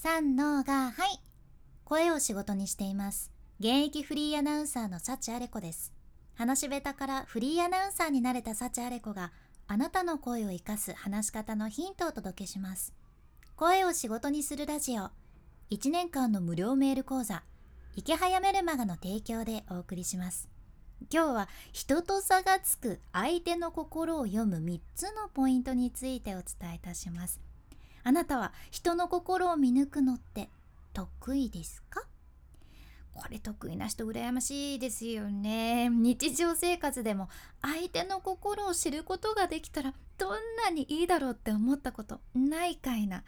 三のがはい。声を仕事にしています。現役フリーアナウンサーの幸あれ子です。話し下手からフリーアナウンサーになれた幸あれ子があなたの声を生かす話し方のヒントをお届けします。声を仕事にするラジオ。1年間の無料メール講座。池早メルマガの提供でお送りします。今日は人と差がつく相手の心を読む3つのポイントについてお伝えいたします。あなたは人の心を見抜くのって得意ですか？これ得意な人羨ましいですよね。日常生活でも相手の心を知ることができたらどんなにいいだろうって思ったことないかいな。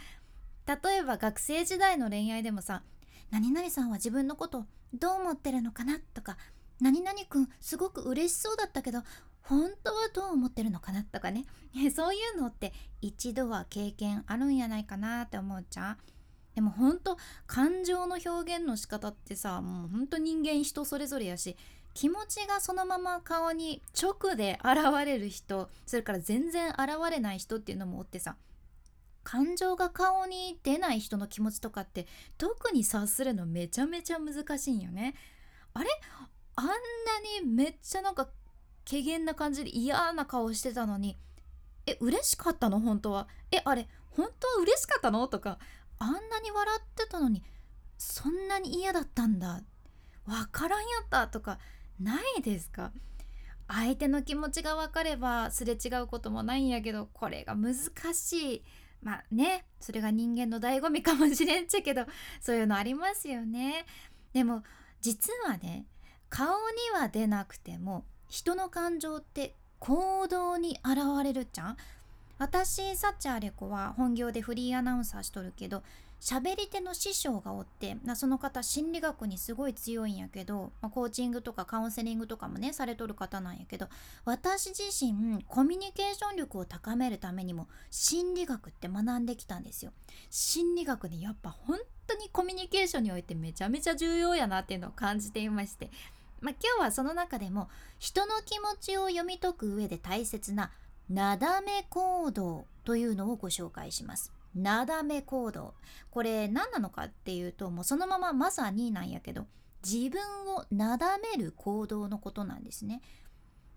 例えば学生時代の恋愛でもさ何々さんは自分のことどう思ってるのかなとか何々くんすごく嬉しそうだったけど本当はどう思ってるのかなとかね。そういうのって一度は経験あるんやないかなって思うじゃん。でも本当感情の表現の仕方ってさもうほんと人間人それぞれやし気持ちがそのまま顔に直で現れる人それから全然現れない人っていうのもおってさ感情が顔に出ない人の気持ちとかって特に察するのめちゃめちゃ難しいんよね。あれ？あんなにめっちゃなんか怪げな感じで嫌な顔してたのにえ嬉しかったの本当はえあれ本当は嬉しかったのとかあんなに笑ってたのにそんなに嫌だったんだわからんやったとかないですか相手の気持ちが分かればすれ違うこともないんやけどこれが難しいまあねそれが人間の醍醐味かもしれんちゃけどそういうのありますよねでも実はね顔には出なくても人の感情って行動に現れるじゃん？私サッチャーレコは本業でフリーアナウンサーしとるけど喋り手の師匠がおってその方心理学にすごい強いんやけど、まあ、コーチングとかカウンセリングとかもねされとる方なんやけど私自身コミュニケーション力を高めるためにも心理学って学んできたんですよ。心理学にやっぱ本当にコミュニケーションにおいてめちゃめちゃ重要やなっていうのを感じていましてまあ、今日はその中でも人の気持ちを読み解く上で大切ななだめ行動というのをご紹介します。なだめ行動これ何なのかっていうともうそのまままさになんやけど自分をなだめる行動のことなんですね。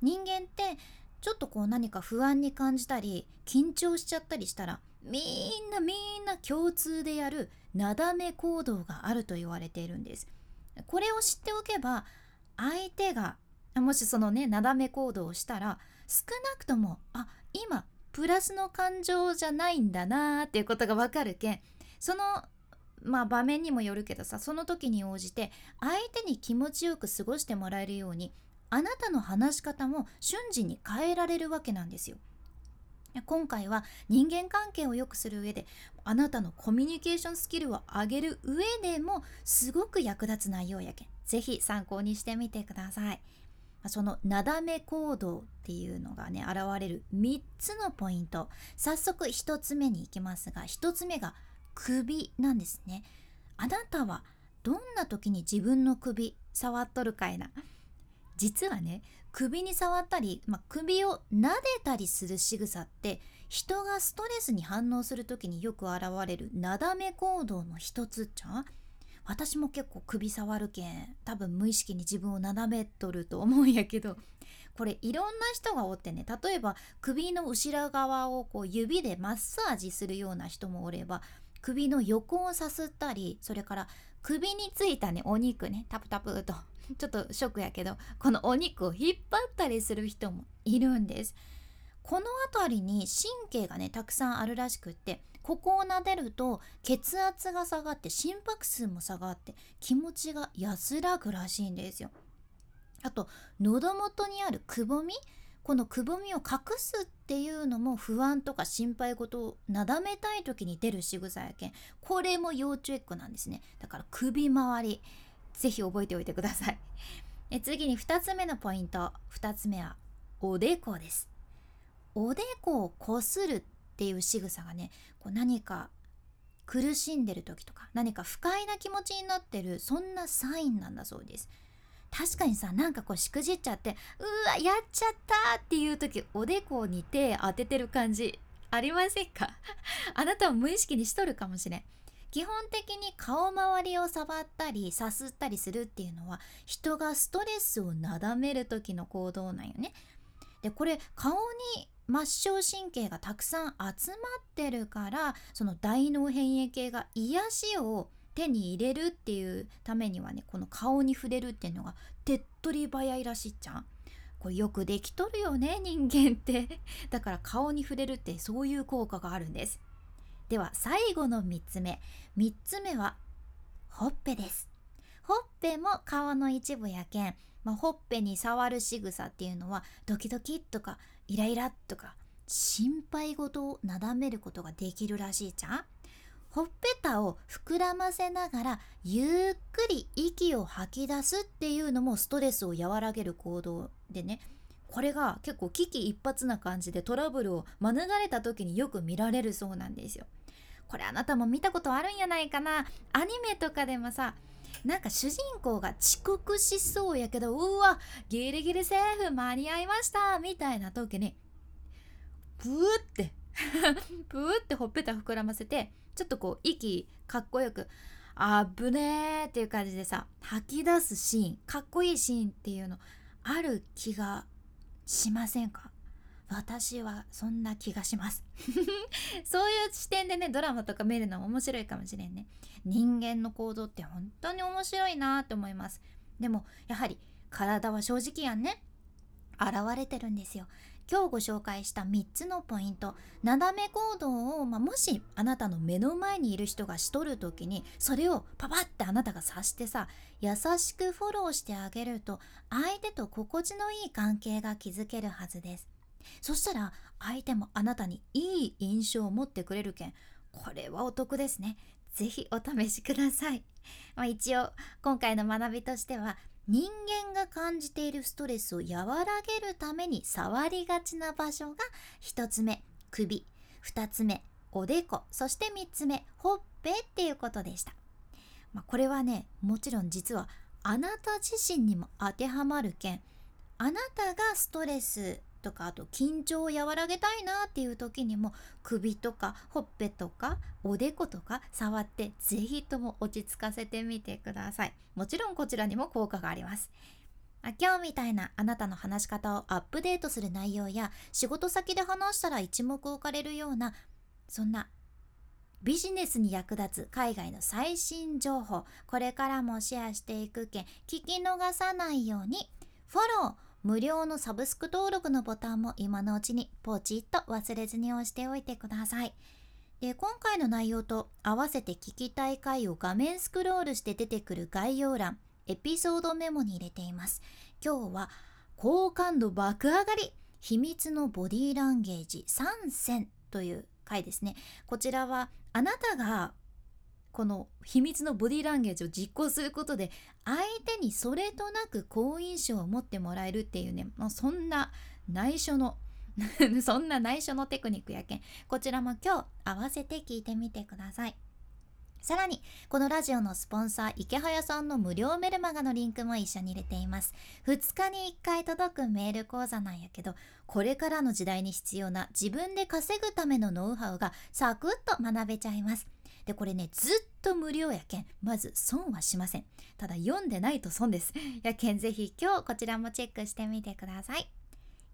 人間ってちょっとこう何か不安に感じたり緊張しちゃったりしたらみんなみんな共通でやるなだめ行動があると言われているんです。これを知っておけば相手がもしそのねなだめ行動をしたら少なくともあ今プラスの感情じゃないんだなーっていうことがわかるけんそのまあ場面にもよるけどさその時に応じて相手に気持ちよく過ごしてもらえるようにあなたの話し方も瞬時に変えられるわけなんですよ。今回は人間関係を良くする上であなたのコミュニケーションスキルを上げる上でもすごく役立つ内容やけん。是非参考にしてみてください。そのなだめ行動っていうのがね現れる3つのポイント。早速1つ目に行きますが1つ目が首なんですね。あなたはどんな時に自分の首触っとるかいな。実はね首に触ったり、まあ、首を撫でたりする仕草って人がストレスに反応する時によく現れるなだめ行動の一つじゃん私も結構首触るけん。多分無意識に自分をなだめとると思うんやけど。これいろんな人がおってね例えば首の後ろ側をこう指でマッサージするような人もおれば首の横をさすったりそれから首についたねお肉ねタプタプとちょっとショックやけどこのお肉を引っ張ったりする人もいるんです。この辺りに神経がねたくさんあるらしくってここを撫でると血圧が下がって心拍数も下がって気持ちが安らぐらしいんですよ。あと喉元にあるくぼみこのくぼみを隠すっていうのも不安とか心配事をなだめたい時に出る仕草やけんこれも要チェックなんですね。だから首周りぜひ覚えておいてください。え次に2つ目のポイント。2つ目はおでこです。おでこをこするっていう仕草がねこう何か苦しんでる時とか何か不快な気持ちになってるそんなサインなんだそうです。確かにさなんかこうしくじっちゃってうわやっちゃったっていう時おでこに手当ててる感じありませんか？あなたは無意識にしとるかもしれん。基本的に顔周りを触ったりさすったりするっていうのは人がストレスをなだめる時の行動なんよね。でこれ顔に末梢神経がたくさん集まってるからその大脳変異系が癒しを手に入れるっていうためにはねこの顔に触れるっていうのが手っ取り早いらしいじゃん。これよくできとるよね人間って だから顔に触れるってそういう効果があるんですでは最後の3つ目。3つ目はほっぺです。ほっぺも顔の一部やけん、まあ、ほっぺに触る仕草っていうのはドキドキとかイライラとか心配事をなだめることができるらしいじゃん。ほっぺたを膨らませながらゆっくり息を吐き出すっていうのもストレスを和らげる行動でね。これが結構危機一髪な感じでトラブルを免れた時によく見られるそうなんですよ。これあなたも見たことあるんやないかな？アニメとかでもさなんか主人公が遅刻しそうやけどうわギリギリセーフ間に合いましたみたいな時にブーって ブーってほっぺた膨らませてちょっとこう息かっこよくあぶねーっていう感じでさ吐き出すシーンかっこいいシーンっていうのある気がしませんか？私はそんな気がします。そういう視点でねドラマとか見るのも面白いかもしれんね。人間の行動って本当に面白いなって思います。でもやはり体は正直やんね。現れてるんですよ。今日ご紹介した3つのポイント。なだめ行動を、まあ、もしあなたの目の前にいる人がしとる時にそれをパパってあなたが察してさ優しくフォローしてあげると相手と心地のいい関係が築けるはずです。そしたら相手もあなたにいい印象を持ってくれるけんこれはお得ですね。是非お試しください、まあ、一応今回の学びとしては人間が感じているストレスを和らげるために触りがちな場所が1つ目。首。2つ目。おでこ。そして3つ目。ほっぺっていうことでした、まあ、これはねもちろん実はあなた自身にも当てはまる件。あなたがストレスとかあと緊張を和らげたいなっていう時にも首とかほっぺとかおでことか触って是非とも落ち着かせてみてください。もちろんこちらにも効果があります。今日みたいなあなたの話し方をアップデートする内容や仕事先で話したら一目置かれるようなそんなビジネスに役立つ海外の最新情報これからもシェアしていくけ聞き逃さないようにフォロー無料のサブスク登録のボタンも今のうちにポチッと忘れずに押しておいてください。で今回の内容と合わせて聞きたい回を画面スクロールして出てくる概要欄エピソードメモに入れています。今日は好感度爆上がり秘密のボディランゲージ3選という回ですね。こちらはあなたがこの秘密のボディランゲージを実行することで相手にそれとなく好印象を持ってもらえるっていうね、まあ、そんな内緒の そんな内緒のテクニックやけん。こちらも今日合わせて聞いてみてください。さらにこのラジオのスポンサー池早さんの無料メルマガのリンクも一緒に入れています。2日に1回届くメール講座なんやけどこれからの時代に必要な自分で稼ぐためのノウハウがサクッと学べちゃいます。でこれねずっと無料やけんまず損はしません。ただ読んでないと損です。やけんぜひ今日こちらもチェックしてみてください。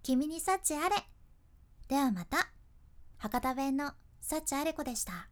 君に幸あれ。ではまた。博多弁の幸あれ子でした。